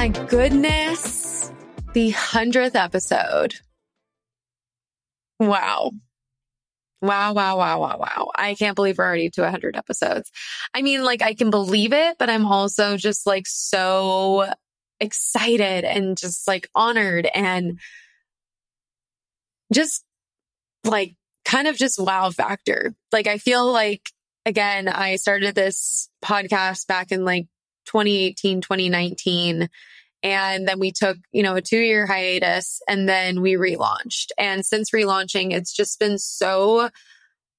My goodness. The 100th episode. Wow. Wow, wow, wow, wow, wow. I can't believe we're already to 100 episodes. I mean, like, I can believe it, but I'm also just like so excited and just like honored and just like kind of just wow factor. Like, I feel like, again, I started this podcast back in like 2018, 2019. And then we took, you know, a two year hiatus and then we relaunched. And since relaunching, it's just been so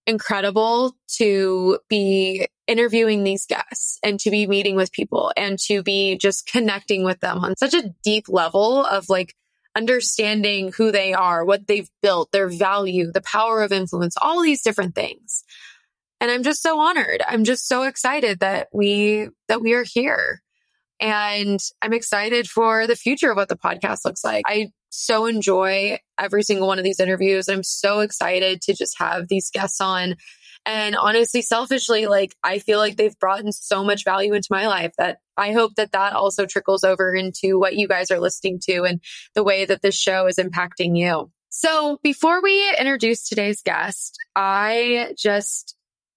incredible to be interviewing these guests and to be meeting with people and to be just connecting with them on such a deep level of like understanding who they are, what they've built, their value, the power of influence, all these different things. And I'm just so honored. I'm just so excited that we, that we are here. And I'm excited for the future of what the podcast looks like. I so enjoy every single one of these interviews. I'm so excited to just have these guests on. And honestly, selfishly, like I feel like they've brought in so much value into my life that I hope that that also trickles over into what you guys are listening to and the way that this show is impacting you. So before we introduce today's guest, I just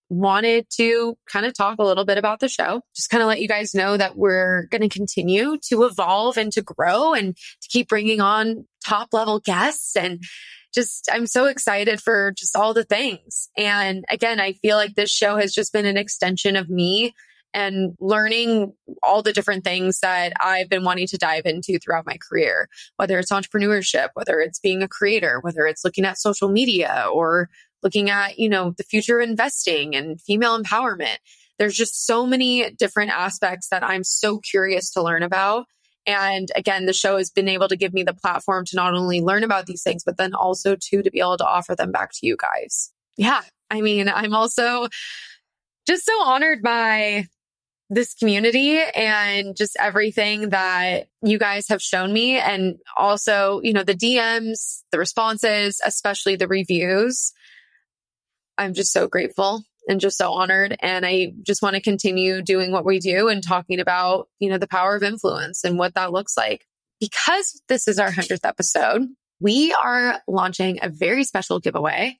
wanted to kind of talk a little bit about the show, just kind of let you guys know that we're going to continue to evolve and to grow and to keep bringing on top level guests and just I'm so excited for just all the things. And again, I feel like this show has just been an extension of me and learning all the different things that I've been wanting to dive into throughout my career, whether it's entrepreneurship, whether it's being a creator, whether it's looking at social media or looking at, you know, the future investing and female empowerment. There's just so many different aspects that I'm so curious to learn about. And again, the show has been able to give me the platform to not only learn about these things, but then also to, to be able to offer them back to you guys. Yeah. I mean, I'm also just so honored by this community and just everything that you guys have shown me. And also, you know, the DMs, the responses, especially the reviews. I'm just so grateful and just so honored. And I just want to continue doing what we do and talking about, you know, the power of influence and what that looks like. Because this is our 100th episode, we are launching a very special giveaway.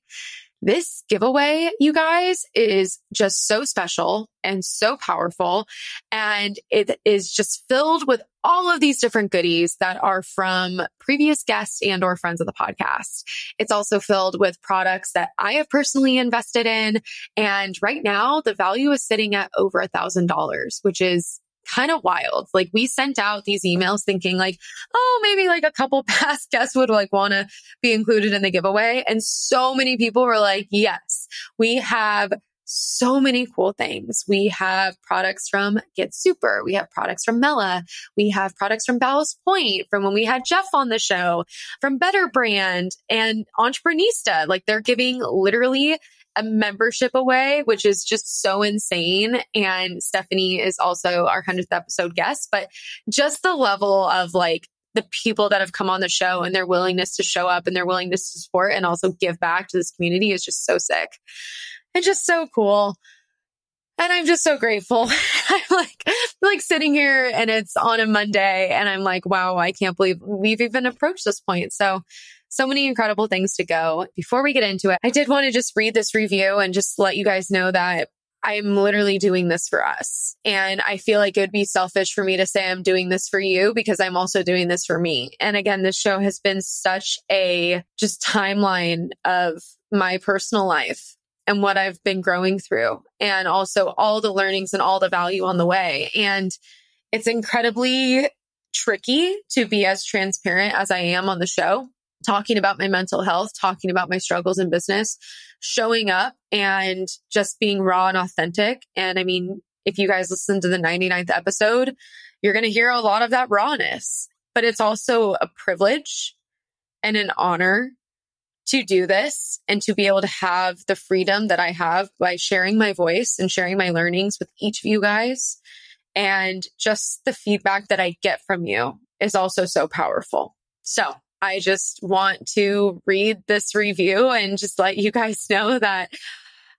This giveaway, you guys, is just so special and so powerful. And it is just filled with all of these different goodies that are from previous guests and or friends of the podcast. It's also filled with products that I have personally invested in. And right now the value is sitting at over a thousand dollars, which is kind of wild. Like we sent out these emails thinking like, oh, maybe like a couple past guests would like want to be included in the giveaway. And so many people were like, yes, we have so many cool things. We have products from Get Supr. We have products from Mela. We have products from Ballast Point from when we had Jeff on the show, from Better Brand and Entreprenista. Like they're giving literally a membership away, which is just so insane. And Stephanie is also our 100th episode guest, but just the level of like the people that have come on the show and their willingness to show up and their willingness to support and also give back to this community is just so sick and just so cool. And I'm just so grateful. I'm like, like sitting here and it's on a Monday and I'm like, wow, I can't believe we've even approached this point. So so many incredible things to go. Before we get into it, I did want to just read this review and just let you guys know that I'm literally doing this for us. And I feel like it would be selfish for me to say I'm doing this for you because I'm also doing this for me. And again, this show has been such a just timeline of my personal life and what I've been growing through and also all the learnings and all the value on the way. And it's incredibly tricky to be as transparent as I am on the show talking about my mental health, talking about my struggles in business, showing up and just being raw and authentic. And I mean, if you guys listen to the 99th episode, you're going to hear a lot of that rawness, but it's also a privilege and an honor to do this and to be able to have the freedom that I have by sharing my voice and sharing my learnings with each of you guys. And just the feedback that I get from you is also so powerful. So I just want to read this review and just let you guys know that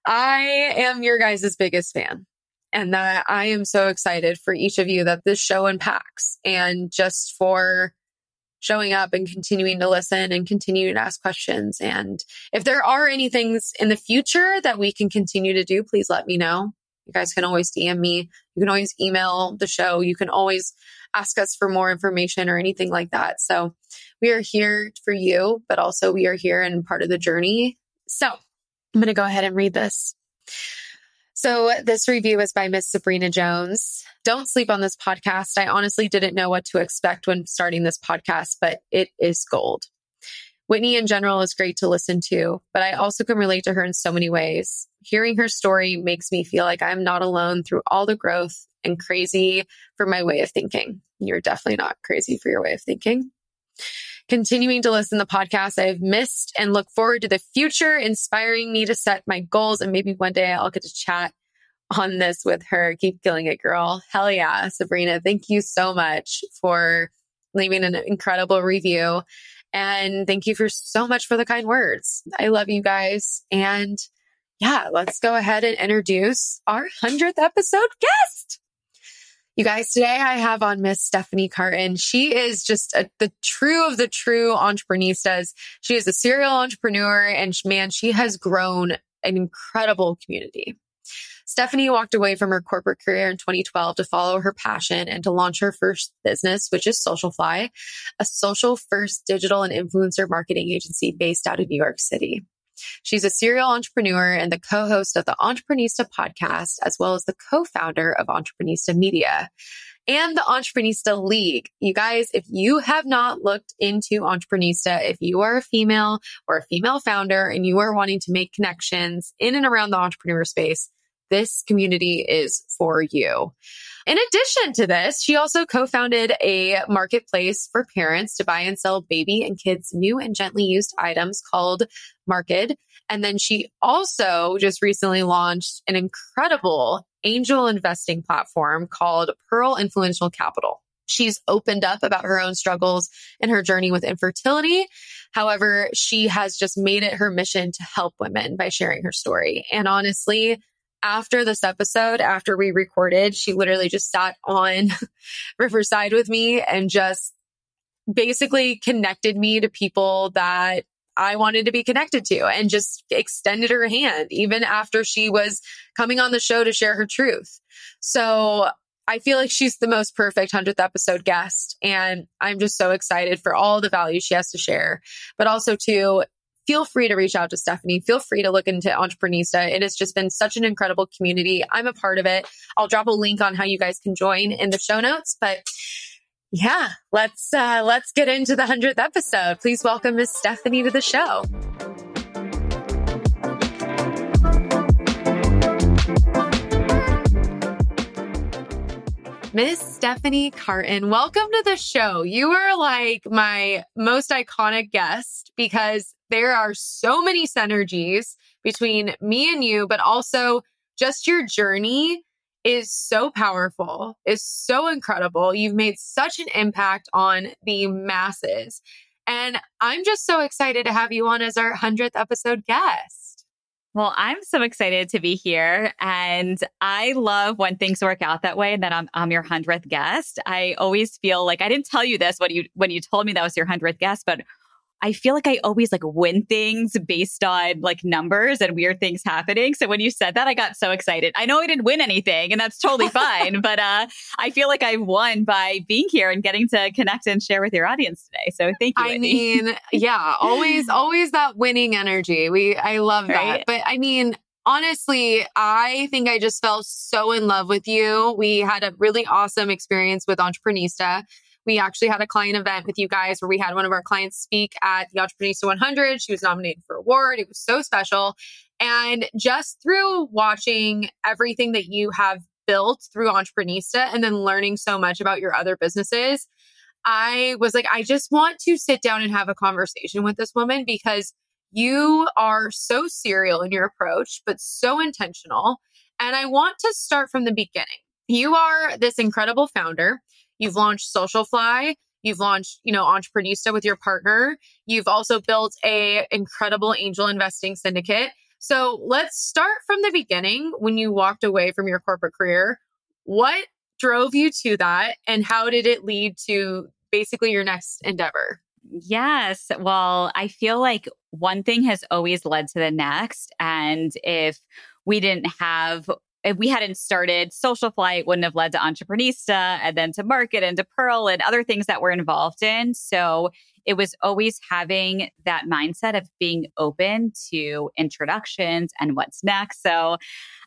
I am your guys' biggest fan and that I am so excited for each of you that this show impacts and just for showing up and continuing to listen and continuing to ask questions. And if there are any things in the future that we can continue to do, please let me know. You guys can always DM me. You can always email the show. You can always ask us for more information or anything like that. So we are here for you, but also we are here and part of the journey. So I'm going to go ahead and read this. So this review is by Miss Sabrina Jones. Don't sleep on this podcast. I honestly didn't know what to expect when starting this podcast, but it is gold. Whitney in general is great to listen to, but I also can relate to her in so many ways. Hearing her story makes me feel like I'm not alone through all the growth and crazy for my way of thinking. You're definitely not crazy for your way of thinking. Continuing to listen to the podcast I've missed and look forward to the future, inspiring me to set my goals. And maybe one day I'll get to chat on this with her. Keep killing it, girl. Hell yeah, Sabrina. Thank you so much for leaving an incredible review. And thank you for so much for the kind words. I love you guys. And yeah, let's go ahead and introduce our 100th episode guest. You guys, today I have on Miss Stephanie Cartin. She is just a, the true of the true Entreprenistas. She is a serial entrepreneur and man, she has grown an incredible community. Stephanie walked away from her corporate career in 2012 to follow her passion and to launch her first business, which is Socialfly, a social first digital and influencer marketing agency based out of New York City. She's a serial entrepreneur and the co-host of the Entreprenista podcast, as well as the co-founder of Entreprenista Media and the Entreprenista League. You guys, if you have not looked into Entreprenista, if you are a female or a female founder and you are wanting to make connections in and around the entrepreneur space, this community is for you. In addition to this, she also co-founded a marketplace for parents to buy and sell baby and kids new and gently used items called Markid. And then she also just recently launched an incredible angel investing platform called Pearl Influential Capital. She's opened up about her own struggles and her journey with infertility. However, she has just made it her mission to help women by sharing her story. And honestly, after this episode, after we recorded, she literally just sat on Riverside with me and just basically connected me to people that I wanted to be connected to and just extended her hand even after she was coming on the show to share her truth. So I feel like she's the most perfect 100th episode guest. And I'm just so excited for all the value she has to share, but also too, feel free to reach out to Stephanie. Feel free to look into Entreprenista. It has just been such an incredible community. I'm a part of it. I'll drop a link on how you guys can join in the show notes, but yeah, let's uh let's get into the 100th episode. Please welcome Miss Stephanie to the show. Miss Stephanie Cartin, welcome to the show. You are like my most iconic guest because there are so many synergies between me and you, but also just your journey is so powerful, is so incredible. You've made such an impact on the masses. And I'm just so excited to have you on as our 100th episode guest. Well, I'm so excited to be here. And I love when things work out that way and that I'm, I'm your 100th guest. I always feel like I didn't tell you this when you, when you told me that was your 100th guest, but I feel like I always like win things based on like numbers and weird things happening. So when you said that, I got so excited. I know I didn't win anything and that's totally fine, but uh, I feel like I've won by being here and getting to connect and share with your audience today. So thank you. I mean, yeah, always, always that winning energy. We, I love right? that. But I mean, honestly, I think I just fell so in love with you. We had a really awesome experience with Entreprenista We actually had a client event with you guys where we had one of our clients speak at the Entreprenista 100. She was nominated for award. It was so special. And just through watching everything that you have built through Entreprenista and then learning so much about your other businesses, I was like, I just want to sit down and have a conversation with this woman because you are so serial in your approach, but so intentional. And I want to start from the beginning. You are this incredible founder. You've launched Socialfly. You've launched, you know, Entreprenista with your partner. You've also built a incredible angel investing syndicate. So let's start from the beginning when you walked away from your corporate career. What drove you to that and how did it lead to basically your next endeavor? Yes. Well, I feel like one thing has always led to the next. And if we didn't have if we hadn't started Socialfly, wouldn't have led to Entreprenista and then to Markid and to Pearl and other things that we're involved in. So it was always having that mindset of being open to introductions and what's next. So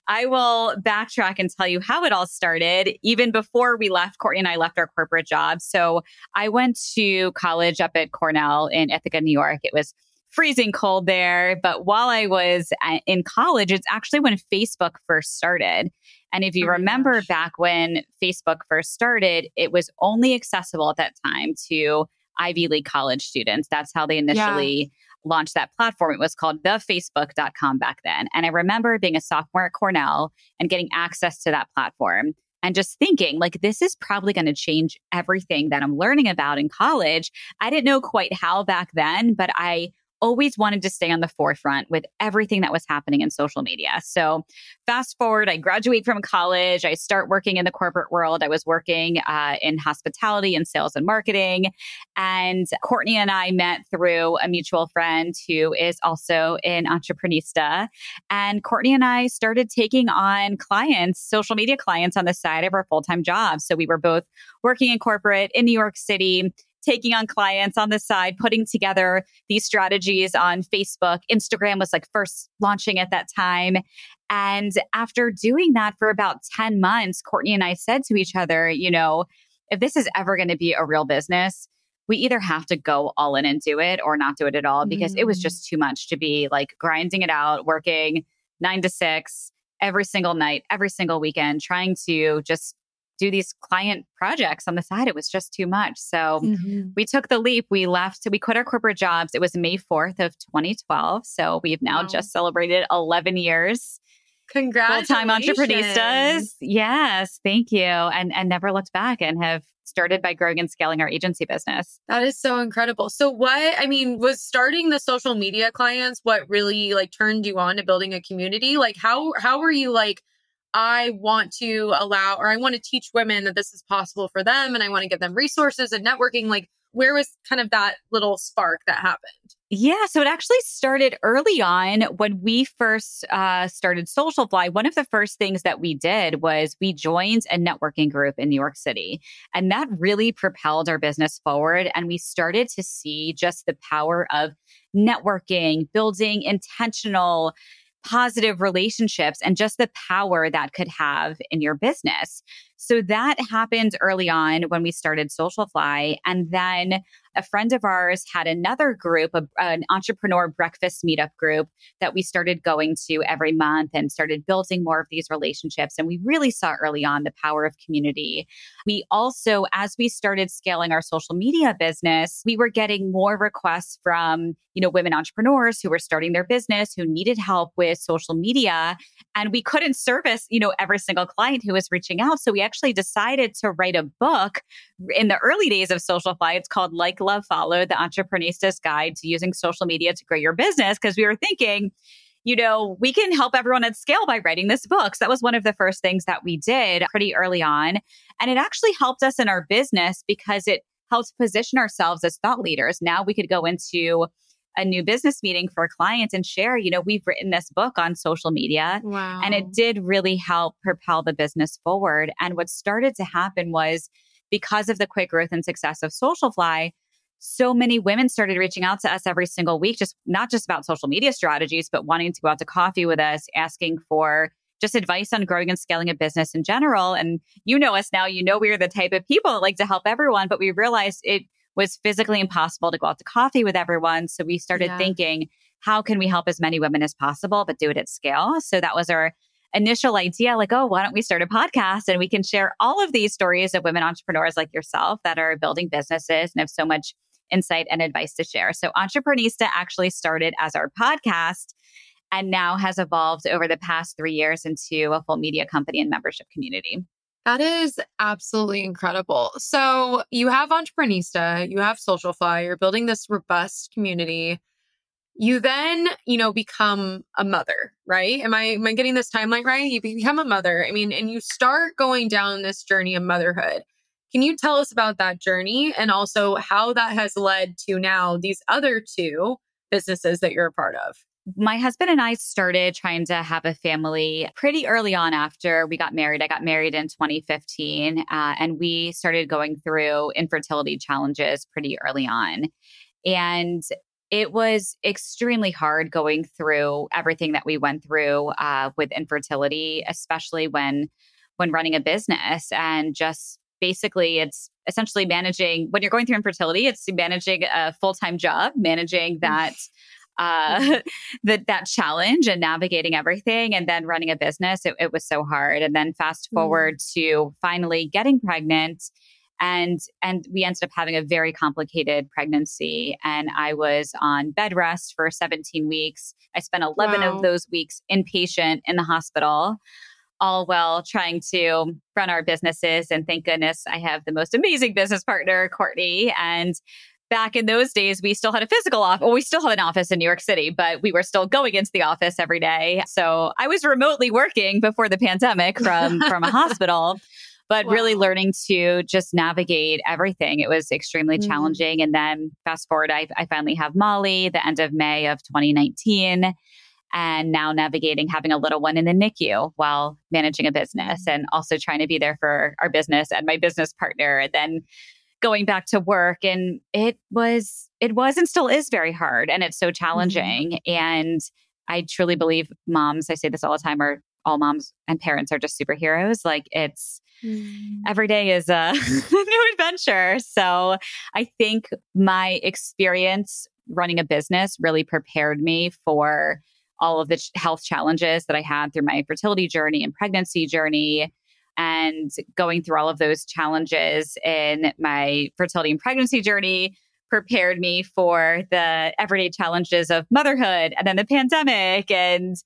I will backtrack and tell you how it all started, even before we left, Courtney and I left our corporate jobs. So I went to college up at Cornell in Ithaca, New York. It was freezing cold there. But while I was uh, in college, it's actually when Facebook first started. And if you oh remember gosh. back when Facebook first started, it was only accessible at that time to Ivy League college students. That's how they initially yeah. launched that platform. It was called thefacebook.com back then. And I remember being a sophomore at Cornell and getting access to that platform and just thinking like this is probably going to change everything that I'm learning about in college. I didn't know quite how back then, but I always wanted to stay on the forefront with everything that was happening in social media. So, fast forward, I graduate from college. I start working in the corporate world. I was working uh, in hospitality and sales and marketing. And Courtney and I met through a mutual friend who is also an entreprenista. And Courtney and I started taking on clients, social media clients on the side of our full time jobs. So, we were both working in corporate in New York City taking on clients on the side, putting together these strategies on Facebook. Instagram was like first launching at that time. And after doing that for about 10 months, Courtney and I said to each other, you know, if this is ever going to be a real business, we either have to go all in and do it or not do it at all because mm. it was mm. just too much to be like grinding it out, working nine to six every single night, every single weekend, trying to just do these client projects on the side. It was just too much. So mm-hmm. we took the leap. We left, we quit our corporate jobs. It was May 4th of 2012. So we've now wow. just celebrated 11 years. Congratulations. Full-time entrepreneurs. Yes, thank you. And and never looked back and have started by growing and scaling our agency business. That is so incredible. So what I mean was starting the social media clients what really like turned you on to building a community? Like how how were you like I want to allow or I want to teach women that this is possible for them and I want to give them resources and networking. Like, where was kind of that little spark that happened? Yeah, so it actually started early on when we first uh, started Socialfly. One of the first things that we did was we joined a networking group in New York City, and that really propelled our business forward. And we started to see just the power of networking, building intentional positive relationships and just the power that could have in your business. So that happened early on when we started Socialfly. And then a friend of ours had another group, a, an entrepreneur breakfast meetup group that we started going to every month and started building more of these relationships. And we really saw early on the power of community. We also, as we started scaling our social media business, we were getting more requests from, you know, women entrepreneurs who were starting their business, who needed help with social media. And we couldn't service, you know, every single client who was reaching out. So we actually decided to write a book in the early days of Socialfly. It's called Like, Love, Follow, the Entreprenista's Guide to Using Social Media to Grow Your Business. Because we were thinking, you know, we can help everyone at scale by writing this book. So that was one of the first things that we did pretty early on. And it actually helped us in our business because it helped position ourselves as thought leaders. Now we could go into a new business meeting for a client and share, you know, we've written this book on social media. Wow. And it did really help propel the business forward. And what started to happen was because of the quick growth and success of Socialfly, so many women started reaching out to us every single week, just not just about social media strategies, but wanting to go out to coffee with us, asking for just advice on growing and scaling a business in general. And you know us now, you know we're the type of people that like to help everyone, but we realized it was physically impossible to go out to coffee with everyone. So we started yeah. thinking, how can we help as many women as possible, but do it at scale? So that was our initial idea like, oh, why don't we start a podcast and we can share all of these stories of women entrepreneurs like yourself that are building businesses and have so much insight and advice to share. So Entreprenista actually started as our podcast and now has evolved over the past three years into a full media company and membership community. That is absolutely incredible. So you have Entreprenista, you have Socialfly, you're building this robust community. You then, you know, become a mother, right? Am I am I getting this timeline right? You become a mother. I mean, and you start going down this journey of motherhood. Can you tell us about that journey and also how that has led to now these other two businesses that you're a part of? My husband and I started trying to have a family pretty early on after we got married. I got married in 2015, uh, and we started going through infertility challenges pretty early on. And it was extremely hard going through everything that we went through uh, with infertility, especially when when running a business and just basically it's essentially managing when you're going through infertility it's managing a full-time job managing that uh, that that challenge and navigating everything and then running a business it, it was so hard. And then fast forward mm. to finally getting pregnant and and we ended up having a very complicated pregnancy and i was on bed rest for 17 weeks. I spent 11 wow. of those weeks inpatient in the hospital all while trying to run our businesses. And thank goodness i have the most amazing business partner courtney. And back in those days, we still had a physical office. Well, we still have an office in New York City, but we were still going into the office every day. So I was remotely working before the pandemic from from a hospital, but wow. really learning to just navigate everything. It was extremely mm-hmm. challenging. And then fast forward, I, I finally have Molly the end of May of 2019 and now navigating having a little one in the NICU while managing a business mm-hmm. and also trying to be there for our business and my business partner. And then going back to work and it was it was and still is very hard and it's so mm-hmm. challenging mm-hmm. and i truly believe moms i say this all the time are all moms and parents are just superheroes like it's mm. every day is a new adventure so i think my experience running a business really prepared me for all of the health challenges that i had through my fertility journey and pregnancy journey and going through all of those challenges in my fertility and pregnancy journey prepared me for the everyday challenges of motherhood and then the pandemic. And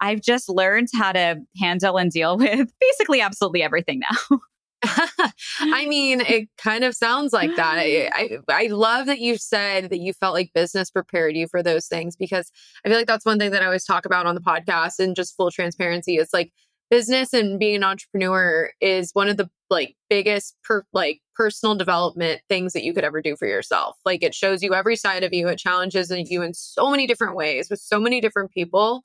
I've just learned how to handle and deal with basically absolutely everything now. I mean, it kind of sounds like that. I, I, I love that you said that you felt like business prepared you for those things because I feel like that's one thing that I always talk about on the podcast and just full transparency. It's like business and being an entrepreneur is one of the like biggest per like personal development things that you could ever do for yourself. Like it shows you every side of you. It challenges you in so many different ways with so many different people.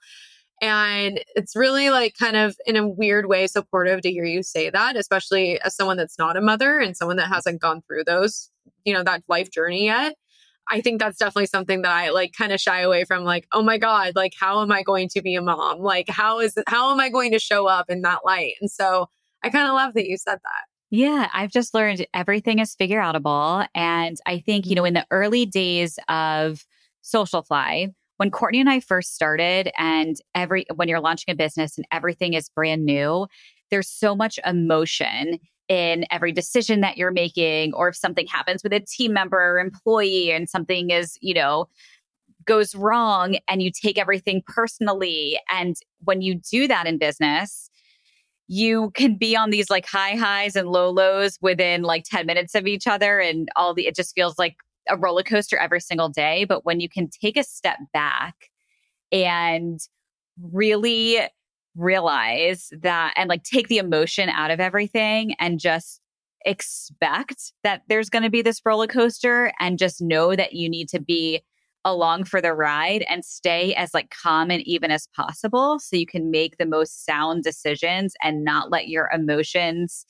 And it's really like kind of in a weird way supportive to hear you say that, especially as someone that's not a mother and someone that hasn't gone through those, you know, that life journey yet. I think that's definitely something that I like kind of shy away from like, oh my God, like how am I going to be a mom? Like how is how am I going to show up in that light? And so I kind of love that you said that. Yeah, I've just learned everything is figure outable. And I think, you know, in the early days of Socialfly, when Courtney and I first started, and every when you're launching a business and everything is brand new, there's so much emotion in every decision that you're making, or if something happens with a team member or employee and something is, you know, goes wrong and you take everything personally. And when you do that in business, you can be on these like high highs and low lows within like 10 minutes of each other. And all the, it just feels like a roller coaster every single day. But when you can take a step back and really realize that and like take the emotion out of everything and just expect that there's going to be this roller coaster and just know that you need to be along for the ride and stay as like calm and even as possible so you can make the most sound decisions and not let your emotions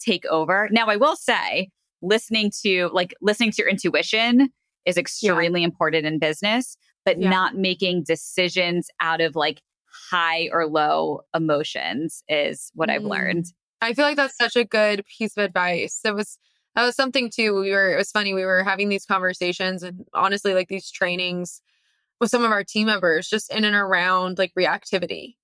take over. Now I will say listening to like listening to your intuition is extremely yeah. important in business, but yeah. not making decisions out of like high or low emotions is what mm. I've learned. I feel like that's such a good piece of advice. It was that was something too. We were it was funny. We were having these conversations and honestly like these trainings with some of our team members just in and around like reactivity.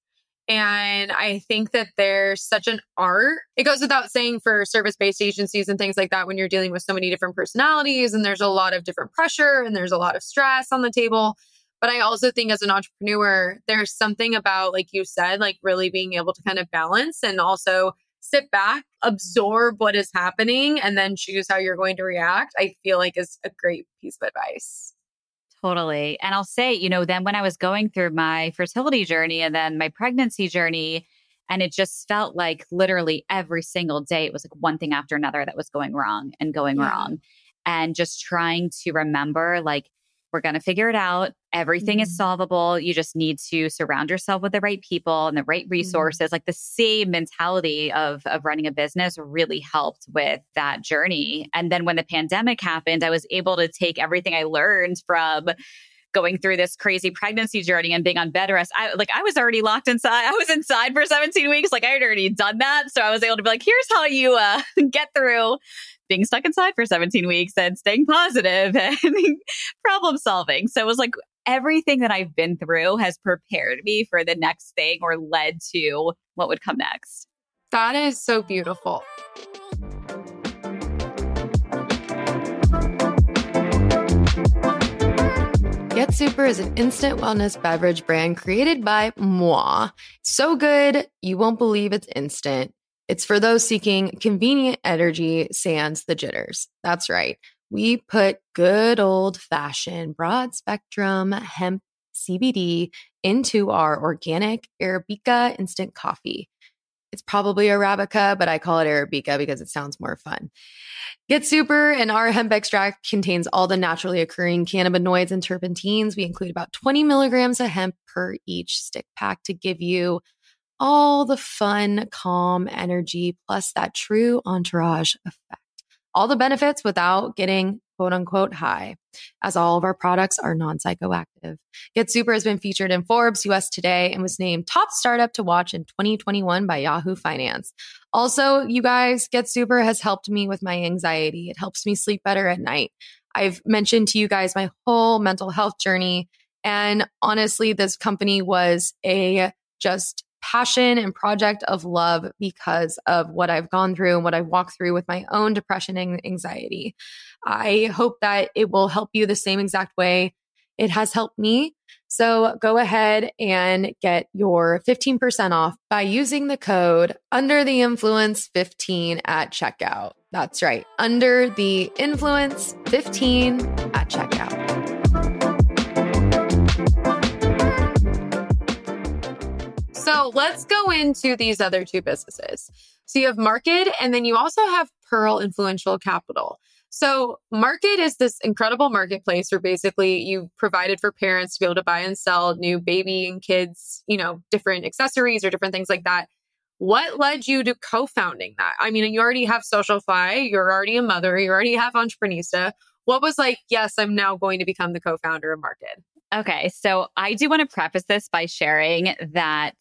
And I think that there's such an art. It goes without saying for service based agencies and things like that when you're dealing with so many different personalities and there's a lot of different pressure and there's a lot of stress on the table. But I also think as an entrepreneur, there's something about, like you said, like really being able to kind of balance and also sit back, absorb what is happening, and then choose how you're going to react. I feel like is a great piece of advice. Totally. And I'll say, you know, then when I was going through my fertility journey and then my pregnancy journey, and it just felt like literally every single day it was like one thing after another that was going wrong and going yeah. wrong. And just trying to remember, like, we're going to figure it out. Everything mm-hmm. is solvable. You just need to surround yourself with the right people and the right mm-hmm. resources. Mm-hmm. Like the same mentality of, of running a business really helped with that journey. And then when the pandemic happened, I was able to take everything I learned from going through this crazy pregnancy journey and being on bed rest. I like I was already locked inside. I was inside for 17 weeks. Like I had already done that. So I was able to be like, here's how you uh, get through being stuck inside for 17 weeks and staying positive and problem solving. So it was like everything that I've been through has prepared me for the next thing or led to what would come next. That is so beautiful. Get Supr is an instant wellness beverage brand created by moi. So good, you won't believe it's instant. It's for those seeking convenient energy sans the jitters. That's right. We put good old fashioned broad spectrum hemp CBD into our organic Arabica instant coffee. It's probably Arabica, but I call it Arabica because it sounds more fun. Get Supr and our hemp extract contains all the naturally occurring cannabinoids and terpenes. We include about 20 milligrams of hemp per each stick pack to give you all the fun, calm energy, plus that true entourage effect. All the benefits without getting quote unquote high, as all of our products are non psychoactive. Get Supr has been featured in Forbes, US Today, and was named top startup to watch in 2021 by Yahoo Finance. Also, you guys, Get Supr has helped me with my anxiety. It helps me sleep better at night. I've mentioned to you guys my whole mental health journey. And honestly, this company was a just passion and project of love because of what I've gone through and what I've walked through with my own depression and anxiety. I hope that it will help you the same exact way it has helped me. So go ahead and get your 15% off by using the code under the influence 15 at checkout. That's right. Under the influence 15 at checkout. So let's go into these other two businesses. So you have Markid, and then you also have Pearl Influential Capital. So Markid is this incredible marketplace where basically you provided for parents to be able to buy and sell new baby and kids, you know, different accessories or different things like that. What led you to co-founding that? I mean, you already have Socialfly, you're already a mother, you already have Entreprenista. What was like, yes, I'm now going to become the co-founder of Markid? Okay, so I do want to preface this by sharing that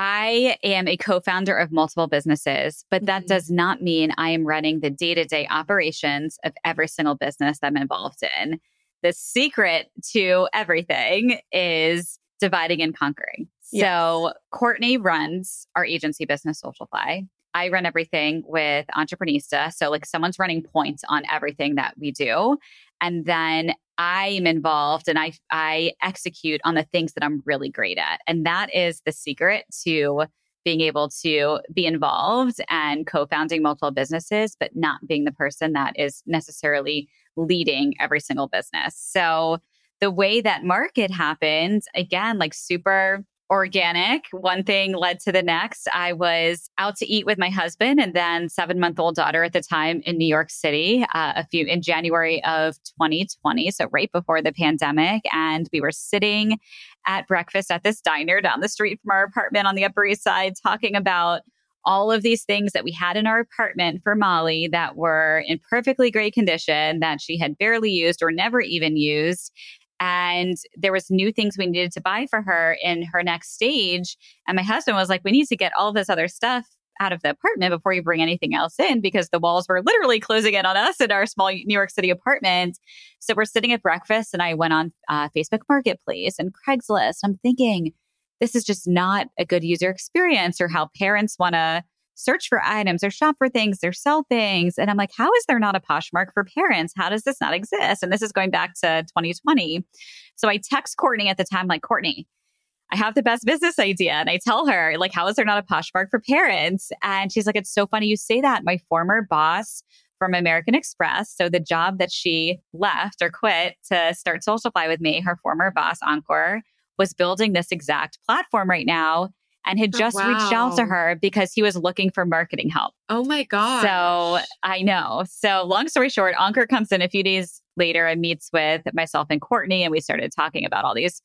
I am a co founder of multiple businesses, but that mm-hmm. does not mean I am running the day to day operations of every single business that I'm involved in. The secret to everything is dividing and conquering. Yes. So, Courtney runs our agency business, Socialfly. I run everything with Entreprenista. So, like, someone's running points on everything that we do. And then I'm involved and I I execute on the things that I'm really great at. And that is the secret to being able to be involved and co-founding multiple businesses but not being the person that is necessarily leading every single business. So the way that Markid happened again like super organic. One thing led to the next. I was out to eat with my husband and then seven month old daughter at the time in New York City, uh, a few in January of 2020. So right before the pandemic. And we were sitting at breakfast at this diner down the street from our apartment on the Upper East Side talking about all of these things that we had in our apartment for Molly that were in perfectly great condition that she had barely used or never even used and there was new things we needed to buy for her in her next stage and my husband was like we need to get all this other stuff out of the apartment before you bring anything else in because the walls were literally closing in on us in our small New York City apartment. So we're sitting at breakfast and I went on uh, Facebook Marketplace and Craigslist. I'm thinking, this is just not a good user experience or how parents want to search for items or shop for things or sell things. And I'm like, how is there not a Poshmark for parents? How does this not exist? And this is going back to 2020. So I text Courtney at the time, like, Courtney, I have the best business idea. And I tell her, like, how is there not a Poshmark for parents? And she's like, it's so funny you say that. My former boss from American Express, so the job that she left or quit to start Socialfly with me, her former boss, Ankur, was building this exact platform right now and had oh, just wow. reached out to her because he was looking for marketing help. Oh my God. So I know. So long story short, Ankur comes in a few days later and meets with myself and Courtney, and we started talking about all these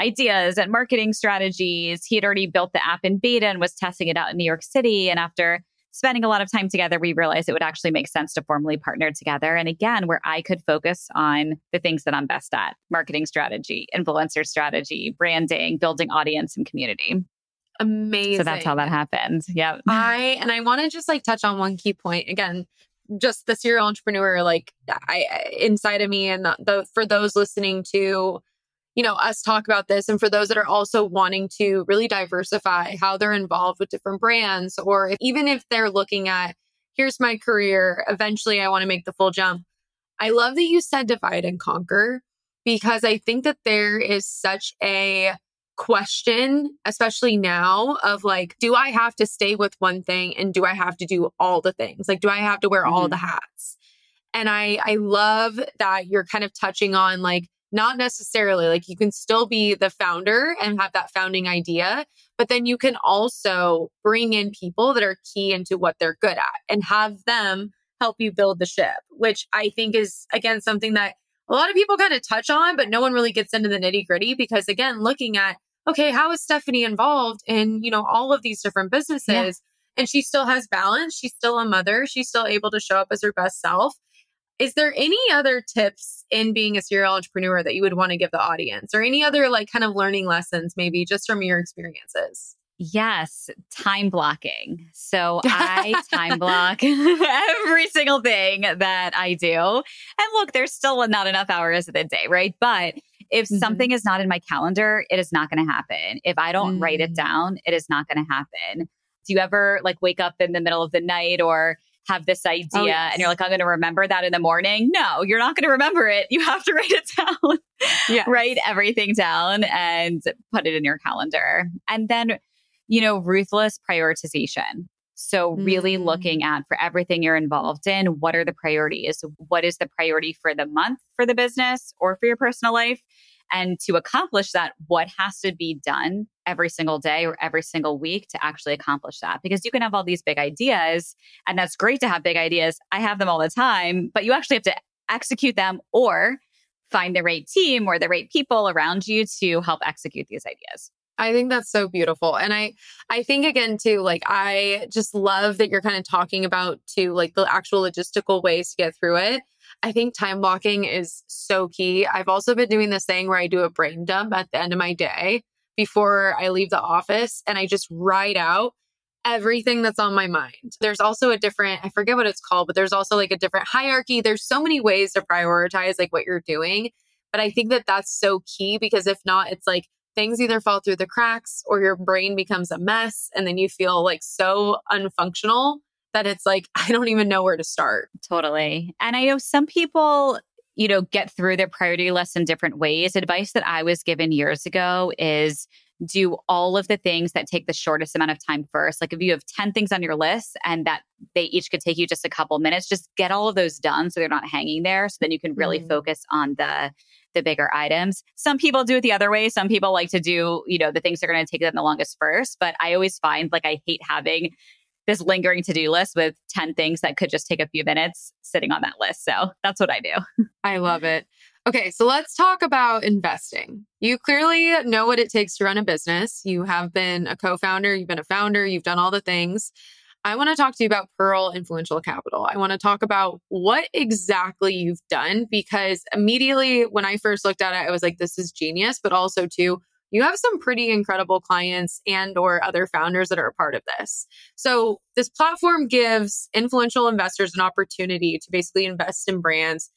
ideas and marketing strategies. He had already built the app in beta and was testing it out in New York City. And after spending a lot of time together, we realized it would actually make sense to formally partner together. And again, where I could focus on the things that I'm best at marketing strategy, influencer strategy, branding, building audience and community. Amazing. So that's how that happened. Yeah. I, and I want to just like touch on one key point again just the serial entrepreneur like I inside of me and the for those listening to you know us talk about this and for those that are also wanting to really diversify how they're involved with different brands or if, even if they're looking at here's my career eventually I want to make the full jump. I love that you said divide and conquer because I think that there is such a question, especially now, of like, do I have to stay with one thing and do I have to do all the things? Like, do I have to wear mm-hmm. all the hats? And I I love that you're kind of touching on like not necessarily like you can still be the founder and have that founding idea, but then you can also bring in people that are key into what they're good at and have them help you build the ship, which I think is again something that a lot of people kind of touch on, but no one really gets into the nitty gritty because again, looking at okay, how is Stephanie involved in, you know, all of these different businesses? Yeah. And she still has balance. She's still a mother. She's still able to show up as her best self. Is there any other tips in being a serial entrepreneur that you would want to give the audience or any other like kind of learning lessons, maybe just from your experiences? Yes, time blocking. So I time block every single thing that I do. And look, there's still not enough hours of the day, right? But if mm-hmm. something is not in my calendar, it is not going to happen. If I don't mm-hmm. write it mm. down, it is not going to happen. Do you ever like wake up in the middle of the night or have this oh, idea oh, yes. and you're like, I'm going to remember that in the morning? No, you're not going to remember it. You have to write it down. Yeah. write everything down and put it in your calendar. And then, you know, ruthless prioritization. So, really mm-hmm. looking at for everything you're involved in, what are the priorities? What is the priority for the month for the business or for your personal life? And to accomplish that, what has to be done every single day or every single week to actually accomplish that? Because you can have all these big ideas, and that's great to have big ideas. I have them all the time, but you actually have to execute them or find the right team or the right people around you to help execute these ideas. I think that's so beautiful. And I I think again too like I just love that you're kind of talking about too like the actual logistical ways to get through it. I think time blocking is so key. I've also been doing this thing where I do a brain dump at the end of my day before I leave the office and I just write out everything that's on my mind. There's also a different, I forget what it's called, but there's also like a different hierarchy. There's so many ways to prioritize like what you're doing. But I think that that's so key because if not, it's like things either fall through the cracks or your brain becomes a mess and then you feel like so unfunctional that it's like I don't even know where to start. Totally. And I know some people you know get through their priority list in different ways. Advice that I was given years ago is do all of the things that take the shortest amount of time first. Like if you have 10 things on your list and that they each could take you just a couple minutes, just get all of those done so they're not hanging there so then you can really mm. focus on the the bigger items. Some people do it the other way. Some people like to do, you know, the things that are going to take them the longest first. But I always find like I hate having this lingering to do list with 10 things that could just take a few minutes sitting on that list. So that's what I do. I love it. Okay, so let's talk about investing. You clearly know what it takes to run a business. You have been a co founder, you've been a founder, you've done all the things. I want to talk to you about Pearl Influential Capital. I want to talk about what exactly you've done because immediately when I first looked at it, I was like, this is genius, but also too, you have some pretty incredible clients and or other founders that are a part of this. So this platform gives influential investors an opportunity to basically invest in brands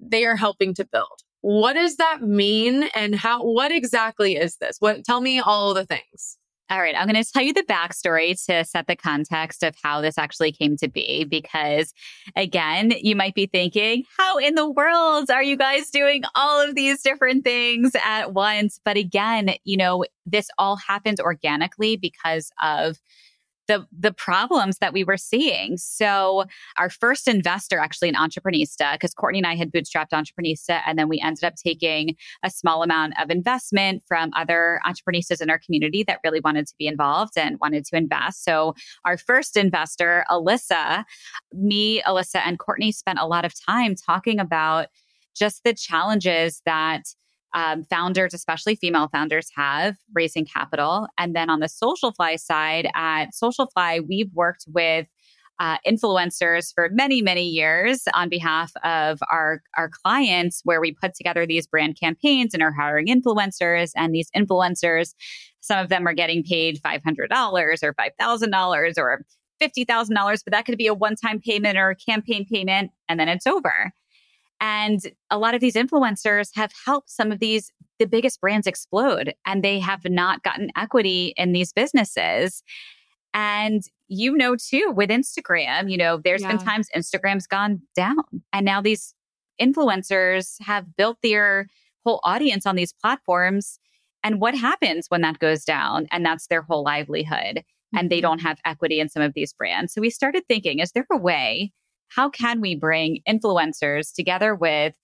they are helping to build. What does that mean and how what exactly is this? What tell me all the things. All right, I'm going to tell you the backstory to set the context of how this actually came to be. Because again, you might be thinking, how in the world are you guys doing all of these different things at once? But again, you know, this all happened organically because of the the problems that we were seeing. So our first investor actually an Entreprenista, because Courtney and I had bootstrapped Entreprenista, and then we ended up taking a small amount of investment from other entrepreneurs in our community that really wanted to be involved and wanted to invest. So our first investor, Alyssa, me, Alyssa, and Courtney spent a lot of time talking about just the challenges that um, founders, especially female founders, have raising capital. And then on the Socialfly side, at Socialfly, we've worked with uh, influencers for many, many years on behalf of our, our clients, where we put together these brand campaigns and are hiring influencers. And these influencers, some of them are getting paid $500 or $5,000 or $50,000, but that could be a one time payment or a campaign payment, and then it's over. And a lot of these influencers have helped some of these, the biggest brands explode, and they have not gotten equity in these businesses. And you know, too, with Instagram, you know, there's yeah. been times Instagram's gone down. And now these influencers have built their whole audience on these platforms. And what happens when that goes down? And that's their whole livelihood. And they mm-hmm. don't have equity in some of these brands. So we started thinking, is there a way how can we bring influencers together with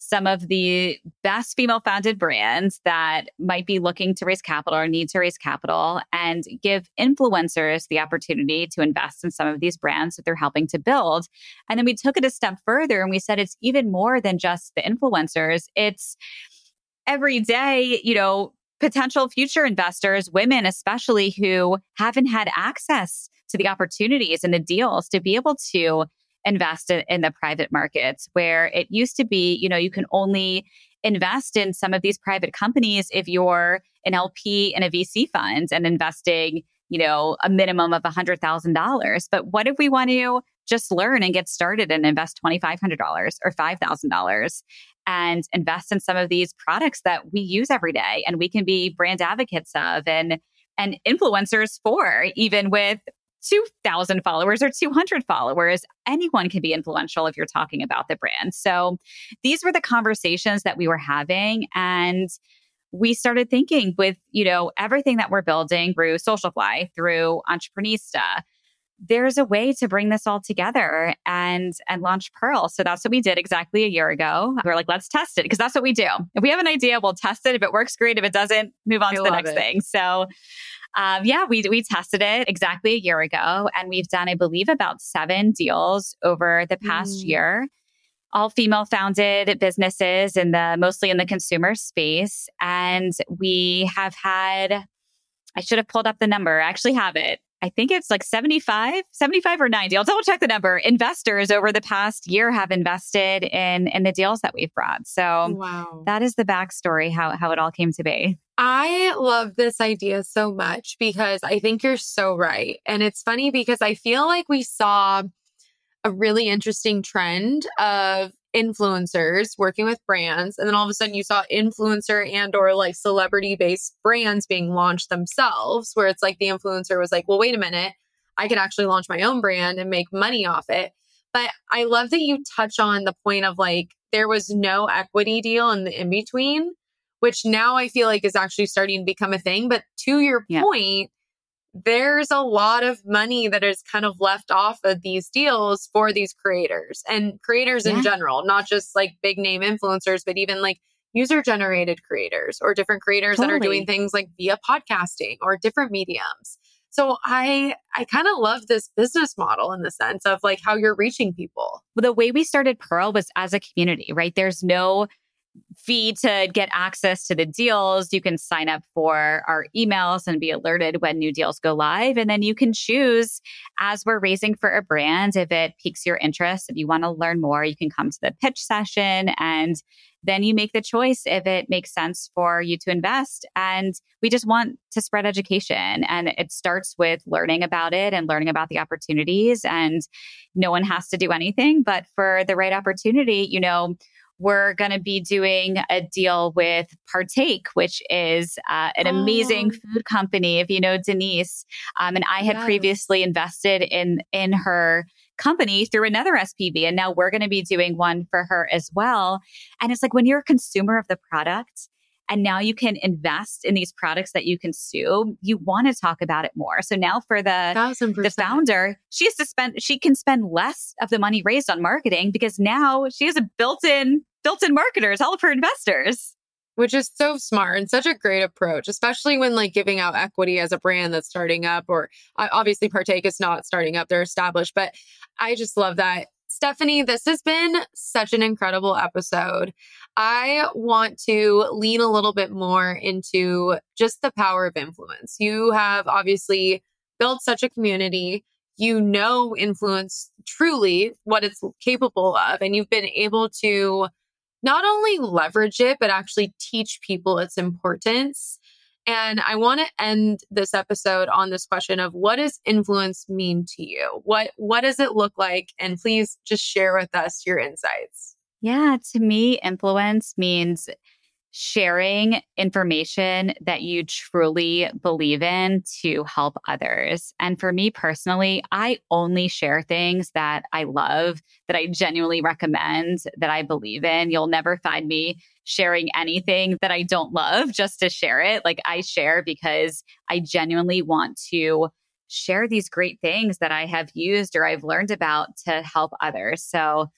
some of the best female founded brands that might be looking to raise capital or need to raise capital and give influencers the opportunity to invest in some of these brands that they're helping to build. And then we took it a step further and we said it's even more than just the influencers. It's every day, you know, potential future investors, women especially who haven't had access to the opportunities and the deals to be able to invest in, in the private markets where it used to be, you know, you can only invest in some of these private companies if you're an LP in a VC fund and investing, you know, a minimum of $100,000. But what if we want to just learn and get started and invest $2,500 or $5,000 and invest in some of these products that we use every day and we can be brand advocates of and and influencers for even with 2,000 followers or 200 followers. Anyone can be influential if you're talking about the brand. So these were the conversations that we were having. And we started thinking with, you know, everything that we're building through Socialfly, through Entreprenista, there's a way to bring this all together and and launch Pearl. So that's what we did exactly a year ago. We are like, let's test it because that's what we do. If we have an idea, we'll test it. If it works, great. If it doesn't, move on I to the next it. thing. So um, yeah, we we tested it exactly a year ago, and we've done, I believe, about seven deals over the past mm. year. All female founded businesses in the mostly in the consumer space, and we have had. I should have pulled up the number. I actually have it. I think it's like 75, 75 or 90. I'll double check the number. Investors over the past year have invested in in the deals that we've brought. So wow. that is the backstory, how how it all came to be. I love this idea so much because I think you're so right. And it's funny because I feel like we saw a really interesting trend of influencers working with brands and then all of a sudden you saw influencer and or like celebrity based brands being launched themselves where it's like the influencer was like well wait a minute i could actually launch my own brand and make money off it but i love that you touch on the point of like there was no equity deal in the in between which now i feel like is actually starting to become a thing but to your yeah. point there's a lot of money that is kind of left off of these deals for these creators and creators yeah. in general, not just like big name influencers, but even like user generated creators or different creators totally. that are doing things like via podcasting or different mediums. So I I kind of love this business model in the sense of like how you're reaching people. Well, the way we started Pearl was as a community, right? There's no fee to get access to the deals. You can sign up for our emails and be alerted when new deals go live. And then you can choose as we're raising for a brand, if it piques your interest, if you want to learn more, you can come to the pitch session and then you make the choice if it makes sense for you to invest. And we just want to spread education. And it starts with learning about it and learning about the opportunities. And no one has to do anything, but for the right opportunity, you know, we're going to be doing a deal with Partake, which is uh, an oh. amazing food company. If you know Denise, um, and I had yes. previously invested in in her company through another SPV, and now we're going to be doing one for her as well. And it's like when you're a consumer of the product. And now you can invest in these products that you consume. You want to talk about it more. So now for the the founder, she has to spend she can spend less of the money raised on marketing because now she has a built-in built-in marketers, all of her investors. Which is so smart and such a great approach, especially when like giving out equity as a brand that's starting up, or uh, obviously Partake is not starting up, they're established. But I just love that. Stephanie, this has been such an incredible episode. I want to lean a little bit more into just the power of influence. You have obviously built such a community you know influence truly what it's capable of and you've been able to not only leverage it, but actually teach people its importance. And I want to end this episode on this question of what does influence mean to you? What what does it look like? And please just share with us your insights. Yeah, to me influence means sharing information that you truly believe in to help others. And for me personally, I only share things that I love, that I genuinely recommend, that I believe in. You'll never find me sharing anything that I don't love just to share it. Like I share because I genuinely want to share these great things that I have used or I've learned about to help others. So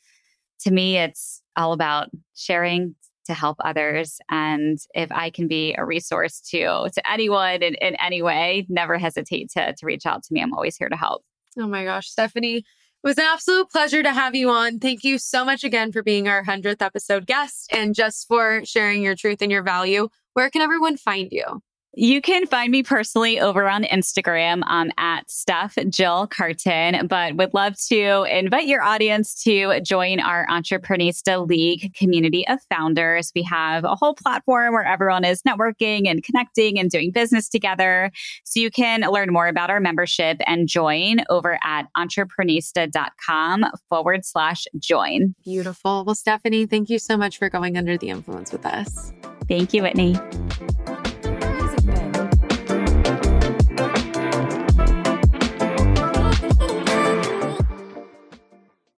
to me, it's all about sharing to help others. And if I can be a resource to to anyone in, in any way, never hesitate to to reach out to me. I'm always here to help. Oh my gosh, Stephanie. It was an absolute pleasure to have you on. Thank you so much again for being our 100th episode guest and just for sharing your truth and your value. Where can everyone find you? You can find me personally over on Instagram um, at Steph Jill Cartin, but would love to invite your audience to join our Entreprenista League community of founders. We have a whole platform where everyone is networking and connecting and doing business together. So you can learn more about our membership and join over at entreprenista.com forward slash join. Beautiful. Well, Stephanie, thank you so much for going under the influence with us. Thank you, Whitney.